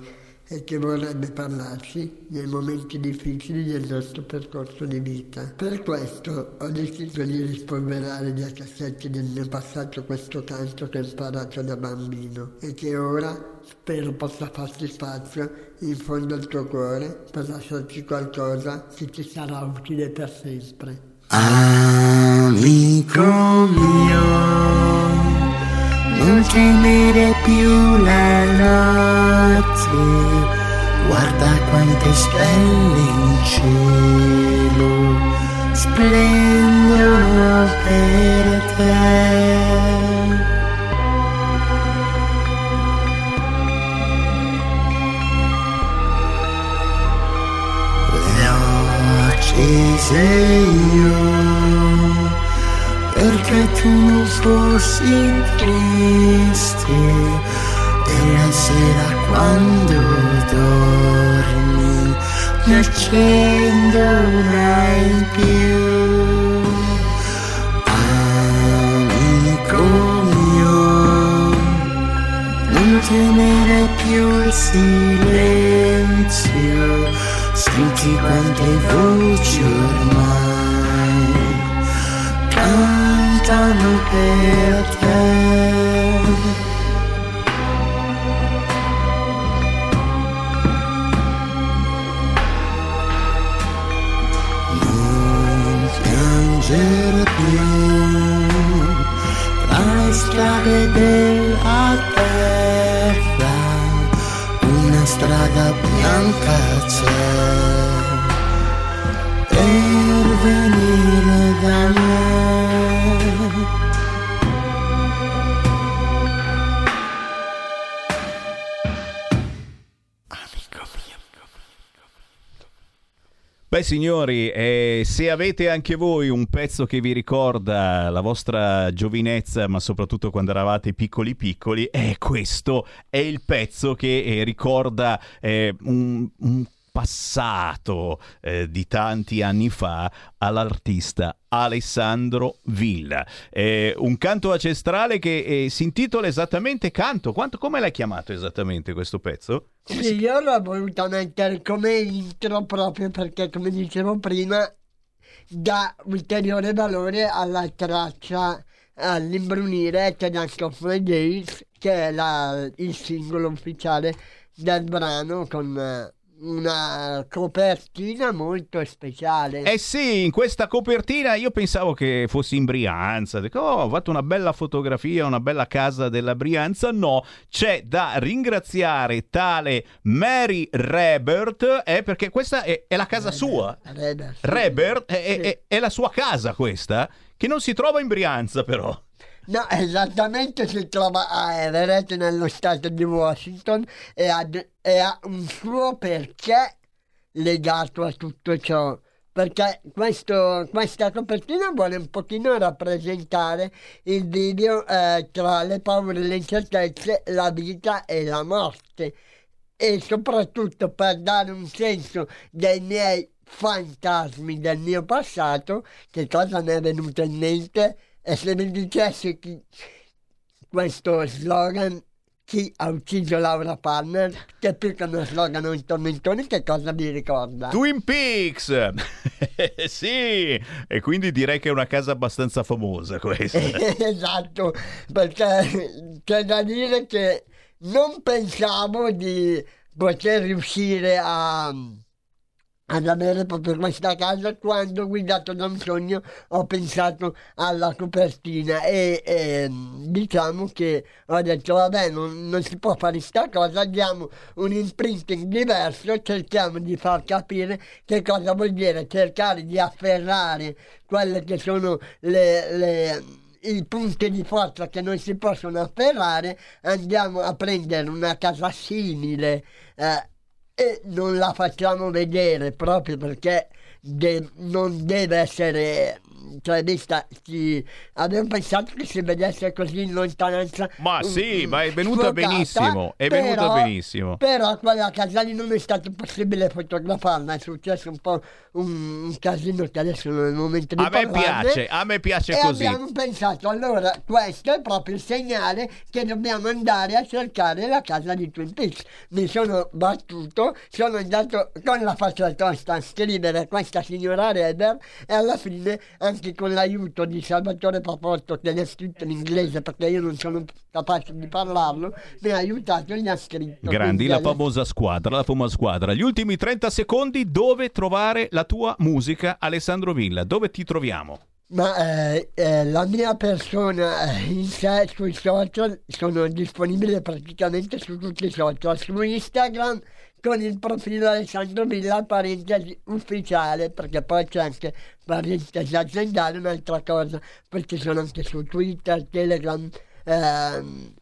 e che vorrebbe parlarci nei momenti difficili del nostro percorso di vita. Per questo ho deciso di rispolverare dai cassetti del mio passato questo canto che ho imparato da bambino e che ora spero possa farsi spazio in fondo al tuo cuore per lasciarci qualcosa che ti sarà utile per sempre. Amico mio, non temere più la notte, guarda quante stelle in cielo splendono per te. Accese io perché tu non fossi triste e la sera quando dormi ne accendo una in più. Amico mio non temere più il silenzio. Senti quante voci ormai cantano per te. Non piangere più tra le strade della terra, una strada bianca c'è per venire Beh signori, eh, se avete anche voi un pezzo che vi ricorda la vostra giovinezza, ma soprattutto quando eravate piccoli piccoli, eh, questo è il pezzo che eh, ricorda eh, un, un passato eh, di tanti anni fa all'artista Alessandro Villa. Eh, un canto ancestrale che eh, si intitola esattamente Canto. Quanto, come l'hai chiamato esattamente questo pezzo? Sì, io l'ho voluto mettere come intro proprio perché, come dicevo prima, dà ulteriore valore alla traccia all'imbrunire Tedesco the Days, che è la, il singolo ufficiale del brano con eh, una copertina molto speciale. Eh sì, in questa copertina io pensavo che fossi in Brianza. Dico, oh, ho fatto una bella fotografia, una bella casa della Brianza. No, c'è da ringraziare tale Mary Rebert, eh, perché questa è, è la casa Rebert, sua. Rebert, sì. Rebert, è, Sì. è- è la sua casa questa, che non si trova in Brianza però. No, esattamente si trova a Everett nello stato di Washington e ha, e ha un suo perché legato a tutto ciò. Perché questo- questa copertina vuole un pochino rappresentare il video eh, tra le paure e le incertezze, la vita e la morte. E soprattutto per dare un senso dei miei fantasmi del mio passato, che cosa mi è venuto in mente? E se mi dicessi chi, questo slogan, chi ha ucciso Laura Palmer, che più che uno slogan o un tormentone, che cosa vi ricorda? Twin Peaks! (laughs) sì, e quindi direi che è una casa abbastanza famosa questa. (laughs) esatto, perché c'è da dire che non pensavo di poter riuscire a ad avere proprio questa casa quando guidato da un sogno ho pensato alla copertina e, e, diciamo che ho detto vabbè non, non si può fare sta cosa diamo un imprinting diverso cerchiamo di far capire che cosa vuol dire cercare di afferrare quelle che sono le, le i punti di forza che non si possono afferrare andiamo a prendere una casa simile eh, e non la facciamo vedere proprio perché de- non deve essere cioè vista ci avevo pensato che si vedesse così in lontananza Ma sì, mm, ma è venuta sfocata, benissimo, è venuta però- benissimo. però quella casa lì non è stato possibile fotografarla è successo un po' un, un casino che adesso non è il momento di A me parlarne. piace, a me piace E così. abbiamo pensato, allora questo è proprio il segnale che dobbiamo andare a cercare la casa di Twin Peaks. Mi sono battuto, sono andato con la faccia tosta a scrivere questa signora Reber e alla fine anche con l'aiuto di Salvatore Paporto che l'ha scritto in inglese perché io non sono capace di parlarlo, mi ha aiutato e gli ha scritto. Grandi, la famosa squadra, la famosa squadra. Gli ultimi 30 secondi, dove trovare la tua musica, Alessandro Villa? Dove ti troviamo? Ma eh, eh, la mia persona eh, in sé sui social sono disponibile praticamente su tutti i social, su Instagram con il profilo Alessandro Villa parentesi ufficiale perché poi c'è anche parentesi aziendale un'altra cosa ci sono anche su Twitter, Telegram ehm,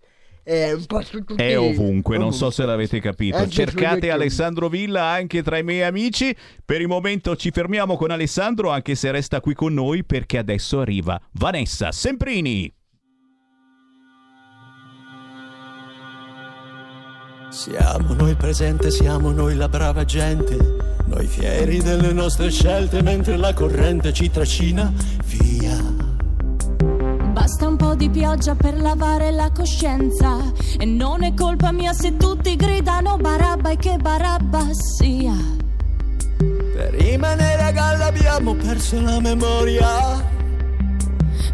e un po' su tutti È ovunque, non so ovunque. se l'avete capito. Anche Cercate. Alessandro Villa anche tra i miei amici. Per il momento ci fermiamo con Alessandro, anche se resta qui con noi, perché adesso arriva Vanessa Semprini. Siamo noi il presente, siamo noi la brava gente, noi fieri delle nostre scelte mentre la corrente ci trascina via. Basta un po' di pioggia per lavare la coscienza e non è colpa mia se tutti gridano barabba e che barabba sia. Per rimanere a galla abbiamo perso la memoria.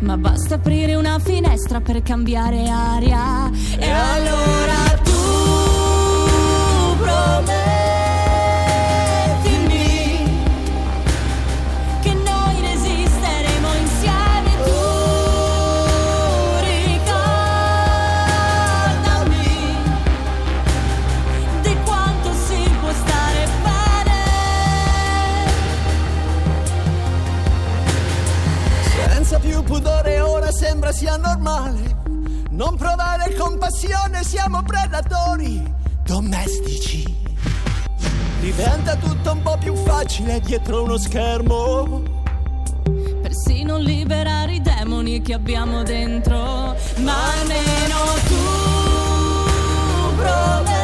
Ma basta aprire una finestra per cambiare aria. E allora sembra sia normale. Non provare compassione, siamo predatori domestici. Diventa tutto un po' più facile dietro uno schermo. Persino liberare i demoni che abbiamo dentro. Ma almeno tu promettimi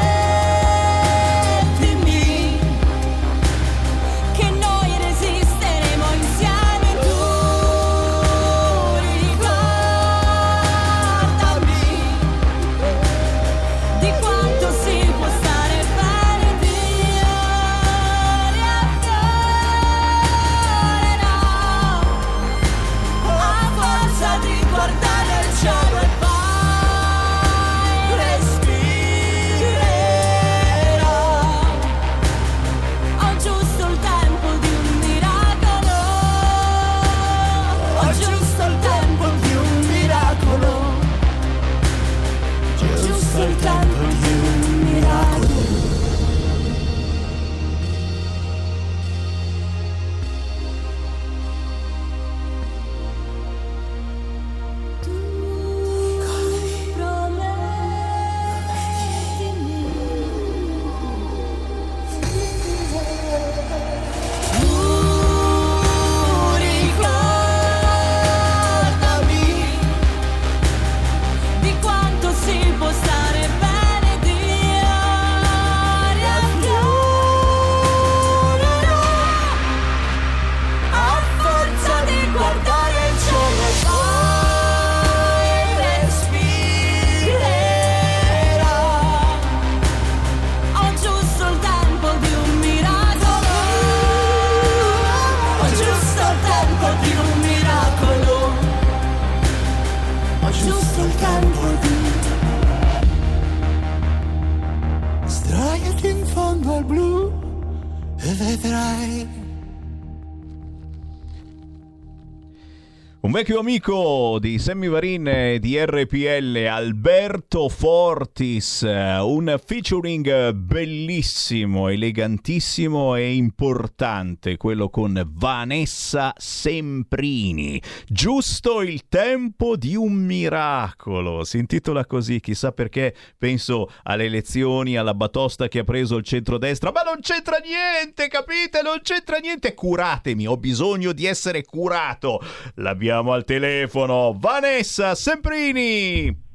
vecchio amico di Sammy Varin di RPL, Alberto Fortis, un featuring bellissimo, elegantissimo e importante, quello con Vanessa Semprini. Giusto il tempo di un miracolo. Si intitola così, chissà perché penso alle elezioni, alla batosta che ha preso il centrodestra, ma non c'entra niente, capite? Non c'entra niente. Curatemi, ho bisogno di essere curato. L'abbiamo al telefono Vanessa Semprini.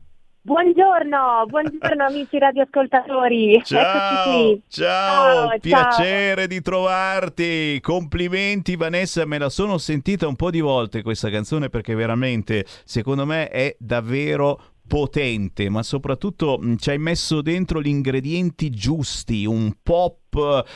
Buongiorno, buongiorno (laughs) amici radioascoltatori. Ciao, ciao, ciao. piacere di trovarti. Complimenti Vanessa, me la sono sentita un po' di volte questa canzone perché veramente secondo me è davvero potente, ma soprattutto mh, ci hai messo dentro gli ingredienti giusti, un pop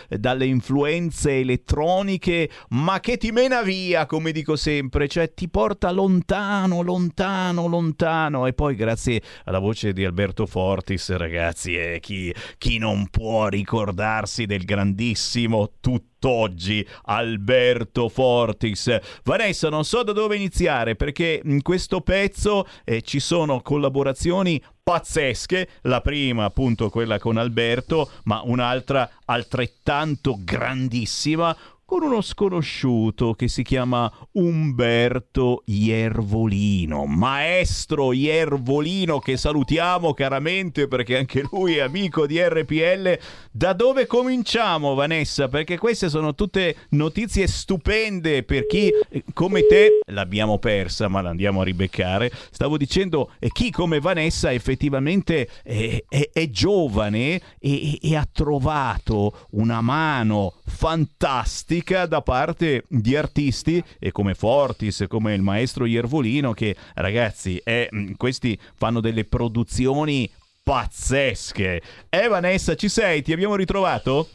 dalle influenze elettroniche, ma che ti mena via, come dico sempre, cioè ti porta lontano, lontano, lontano. E poi grazie alla voce di Alberto Fortis, ragazzi, eh, chi, chi non può ricordarsi del grandissimo tutt'oggi Alberto Fortis. Vanessa, non so da dove iniziare perché in questo pezzo eh, ci sono collaborazioni pazzesche, la prima appunto quella con Alberto, ma un'altra altrettanto grandissima con uno sconosciuto che si chiama Umberto Iervolino, maestro Iervolino che salutiamo caramente perché anche lui è amico di RPL. Da dove cominciamo Vanessa? Perché queste sono tutte notizie stupende per chi eh, come te l'abbiamo persa ma l'andiamo a ribeccare. Stavo dicendo eh, chi come Vanessa effettivamente è, è- è giovane e, e ha trovato una mano fantastica da parte di artisti e come Fortis, come il maestro Iervolino che ragazzi mh, questi fanno delle produzioni pazzesche. Eh Vanessa, ci sei? Ti abbiamo ritrovato?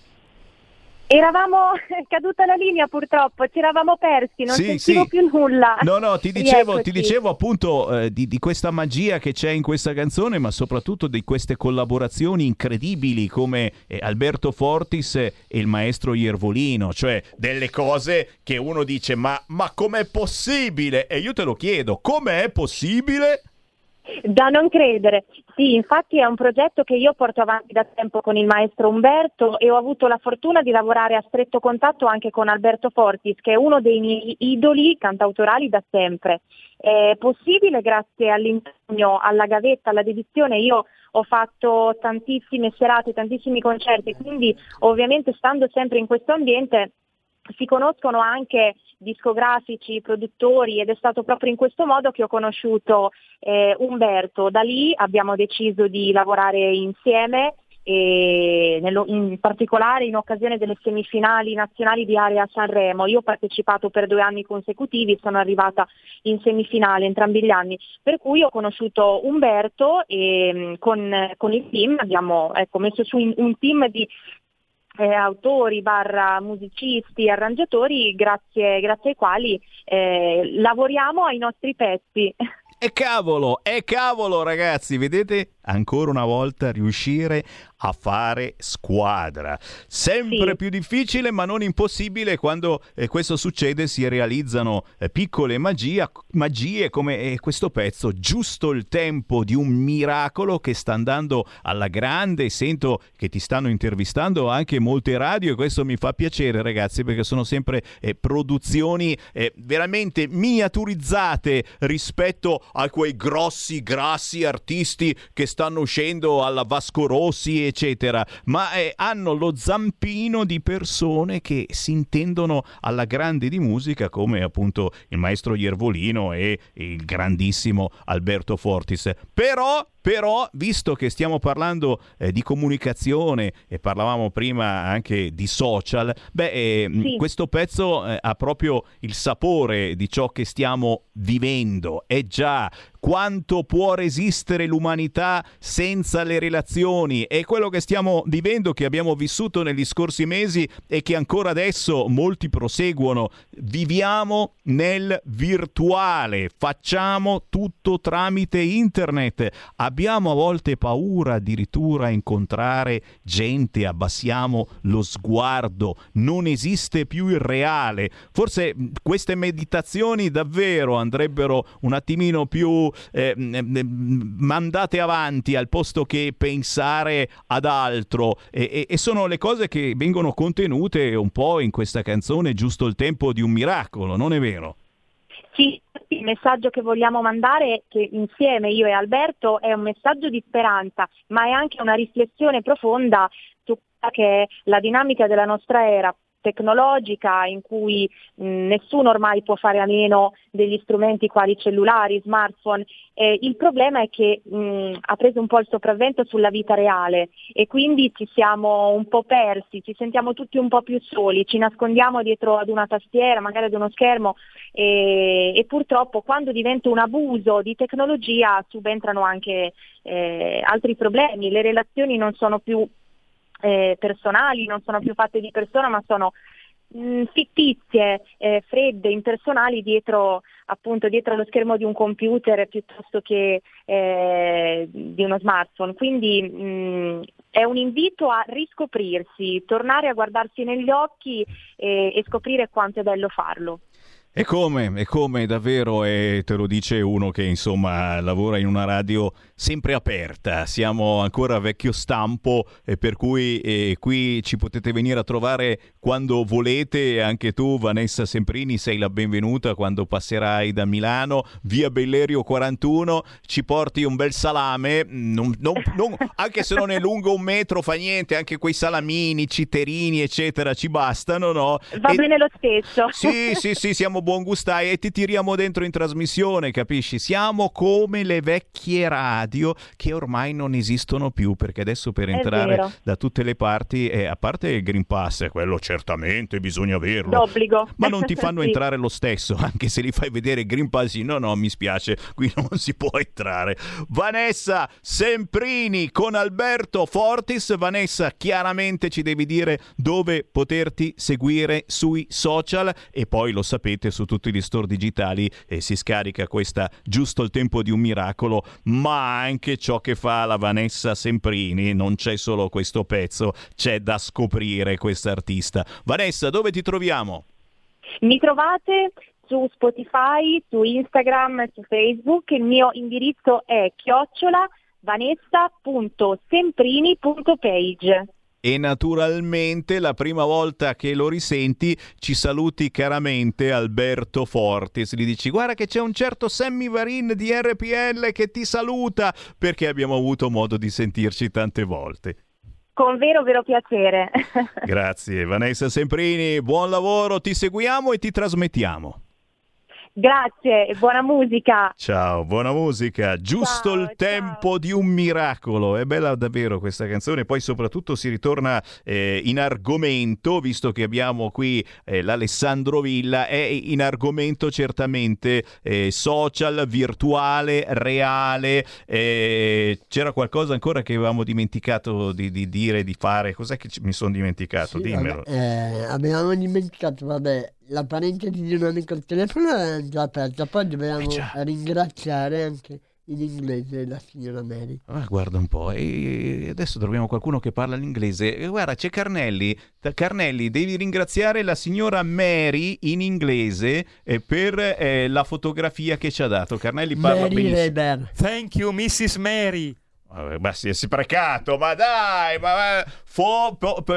Eravamo (laughs) caduta la linea purtroppo, ci eravamo persi, non Sì, sentivo sì. più nulla. No, no, ti dicevo, ti dicevo appunto eh, di, di questa magia che c'è in questa canzone, ma soprattutto di queste collaborazioni incredibili come eh, Alberto Fortis e il maestro Iervolino, cioè delle cose che uno dice ma, ma com'è possibile? E io te lo chiedo, com'è possibile? Da non credere. Sì, infatti è un progetto che io porto avanti da tempo con il maestro Umberto e ho avuto la fortuna di lavorare a stretto contatto anche con Alberto Fortis, che è uno dei miei idoli cantautorali da sempre. È possibile grazie all'impegno, alla gavetta, alla dedizione. Io ho fatto tantissime serate, tantissimi concerti, quindi ovviamente stando sempre in questo ambiente si conoscono anche discografici, produttori ed è stato proprio in questo modo che ho conosciuto eh, Umberto. Da lì abbiamo deciso di lavorare insieme e nello, in particolare in occasione delle semifinali nazionali di area Sanremo. Io ho partecipato per due anni consecutivi, sono arrivata in semifinale entrambi gli anni, per cui ho conosciuto Umberto e mm, con, con il team abbiamo ecco, messo su un team di eh, autori, barra musicisti, arrangiatori, grazie, grazie ai quali eh, lavoriamo ai nostri pezzi. E cavolo, e cavolo ragazzi, vedete ancora una volta riuscire a fare squadra. Sempre sì. più difficile ma non impossibile quando eh, questo succede si realizzano eh, piccole magie, magie come eh, questo pezzo, giusto il tempo di un miracolo che sta andando alla grande. Sento che ti stanno intervistando anche molte radio e questo mi fa piacere ragazzi perché sono sempre eh, produzioni eh, veramente miniaturizzate rispetto a quei grossi, grassi artisti che stanno uscendo alla Vasco Rossi, eccetera, ma eh, hanno lo zampino di persone che si intendono alla grande di musica, come appunto il maestro Iervolino e il grandissimo Alberto Fortis. Però però, visto che stiamo parlando eh, di comunicazione e parlavamo prima anche di social, beh, eh, sì. questo pezzo eh, ha proprio il sapore di ciò che stiamo vivendo. È già quanto può resistere l'umanità senza le relazioni. È quello che stiamo vivendo, che abbiamo vissuto negli scorsi mesi e che ancora adesso molti proseguono. Viviamo nel virtuale, facciamo tutto tramite internet. Abbiamo a volte paura addirittura a incontrare gente, abbassiamo lo sguardo, non esiste più il reale. Forse queste meditazioni davvero andrebbero un attimino più eh, mandate avanti al posto che pensare ad altro e, e, sono le cose che vengono contenute un po' in questa canzone Giusto il tempo di un miracolo, non è vero? Sì, il messaggio che vogliamo mandare, che insieme io e Alberto, è un messaggio di speranza, ma è anche una riflessione profonda su quella che è la dinamica della nostra era, tecnologica in cui mh, nessuno ormai può fare a meno degli strumenti quali cellulari, smartphone. Eh, il problema è che mh, ha preso un po' il sopravvento sulla vita reale e quindi ci siamo un po' persi, ci sentiamo tutti un po' più soli, ci nascondiamo dietro ad una tastiera, magari ad uno schermo e, e purtroppo quando diventa un abuso di tecnologia subentrano anche eh, altri problemi, le relazioni non sono più eh, personali, non sono più fatte di persona ma sono mh, mm, fittizie, eh, fredde, impersonali dietro, appunto, dietro lo schermo di un computer piuttosto che eh, di uno smartphone. Quindi mh, mm, è un invito a riscoprirsi, tornare a guardarsi negli occhi e, e scoprire quanto è bello farlo. E come, e come davvero, e te lo dice uno che insomma lavora in una radio sempre aperta, siamo ancora vecchio stampo e per cui eh, qui ci potete venire a trovare quando volete, anche tu Vanessa Semprini sei la benvenuta quando passerai da Milano, via Bellerio 41, ci porti un bel salame, non, non, non, (laughs) anche se non è lungo un metro fa niente, anche quei salamini, citerini eccetera ci bastano, no? Va e... bene lo stesso. Sì, sì, sì, siamo buon gustai. E ti tiriamo dentro in trasmissione, capisci? Siamo come le vecchie radio che ormai non esistono più perché adesso per entrare da tutte le parti, eh, a parte il Green Pass, quello certamente bisogna averlo. D'obbligo. Ma non ti fanno (laughs) sì. entrare lo stesso, anche se li fai vedere Green Pass, no, no, mi spiace, qui (laughs) non si può entrare. Vanessa Semprini con Alberto Fortis. Vanessa, chiaramente ci devi dire dove poterti seguire sui social e poi lo sapete su tutti gli store digitali e si scarica questa giusto il tempo di un miracolo, ma anche ciò che fa la Vanessa Semprini, non c'è solo questo pezzo, c'è da scoprire questa artista. Vanessa, dove ti troviamo? Mi trovate su Spotify, su Instagram, su Facebook. Il mio indirizzo è chiocciola vanessa.semprini.page. E naturalmente la prima volta che lo risenti ci saluti caramente Alberto Fortis. Gli dici guarda che c'è un certo Sammy Varin di RPL che ti saluta perché abbiamo avuto modo di sentirci tante volte. Con vero, vero piacere. (laughs) Grazie Vanessa Semprini, buon lavoro, ti seguiamo e ti trasmettiamo. Grazie e buona musica. Ciao, buona musica. Giusto ciao, il ciao. tempo di un miracolo. È bella davvero questa canzone. Poi soprattutto si ritorna eh, in argomento, visto che abbiamo qui eh, l'Alessandro Villa, è in argomento certamente eh, social, virtuale, reale. Eh, c'era qualcosa ancora che avevamo dimenticato di, di dire, di fare. Cos'è che mi sono dimenticato? Sì, Dimmelo. Vabbè, eh, abbiamo dimenticato, vabbè, la parentesi di un amico al telefono è già aperta, poi dobbiamo eh ringraziare anche in inglese la signora Mary. Ah, guarda un po', e adesso troviamo qualcuno che parla l'inglese. E guarda, c'è Carnelli. Carnelli, devi ringraziare la signora Mary in inglese eh, per eh, la fotografia che ci ha dato. Carnelli parla Mary benissimo. Reber. Thank you, Mrs. Mary. Ma si è sprecato, ma dai, ma for,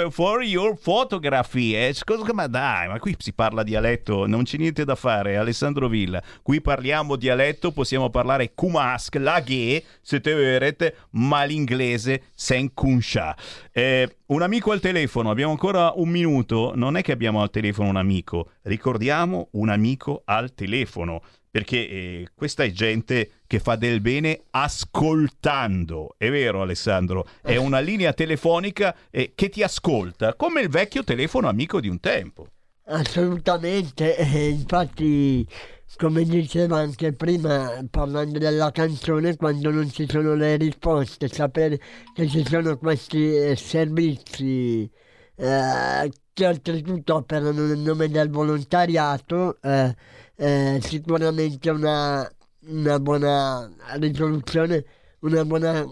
for your photography, eh? Ma dai, ma qui si parla dialetto, non c'è niente da fare, Alessandro Villa. Qui parliamo dialetto, possiamo parlare kumask, laghe, se te vedete, ma l'inglese sen kunsha. Eh, un amico al telefono, abbiamo ancora un minuto, non è che abbiamo al telefono un amico, ricordiamo un amico al telefono perché eh, questa è gente che fa del bene ascoltando. È vero Alessandro, è eh. una linea telefonica eh, che ti ascolta, come il vecchio telefono amico di un tempo. Assolutamente, eh, infatti come diceva anche prima parlando della canzone, quando non ci sono le risposte, sapere che ci sono questi eh, servizi eh, che oltretutto operano nel nome del volontariato, eh, sicuramente una, una buona risoluzione, una buona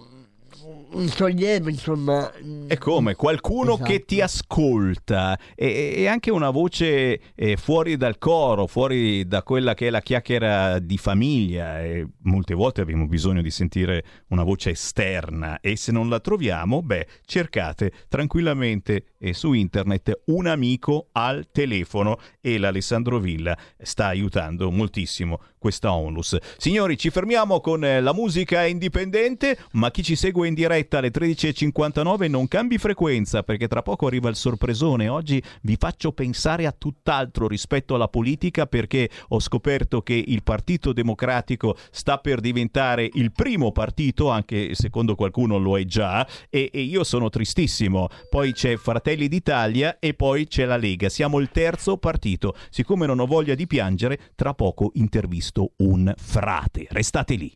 un sollievo, insomma. E come? Qualcuno esatto. che ti ascolta e, e anche una voce eh, fuori dal coro, fuori da quella che è la chiacchiera di famiglia. E molte volte abbiamo bisogno di sentire una voce esterna e se non la troviamo, beh, cercate tranquillamente eh, su internet un amico al telefono e l'Alessandro Villa sta aiutando moltissimo questa onlus. Signori, ci fermiamo con eh, la musica indipendente, ma chi ci segue in diretta alle 13.59 non cambi frequenza perché tra poco arriva il sorpresone. Oggi vi faccio pensare a tutt'altro rispetto alla politica perché ho scoperto che il Partito Democratico sta per diventare il primo partito, anche secondo qualcuno lo è già, e, e io sono tristissimo. Poi c'è Fratelli d'Italia e poi c'è la Lega. Siamo il terzo partito. Siccome non ho voglia di piangere, tra poco intervisto visto un frate. Restate lì.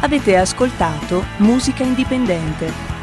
Avete ascoltato Musica Indipendente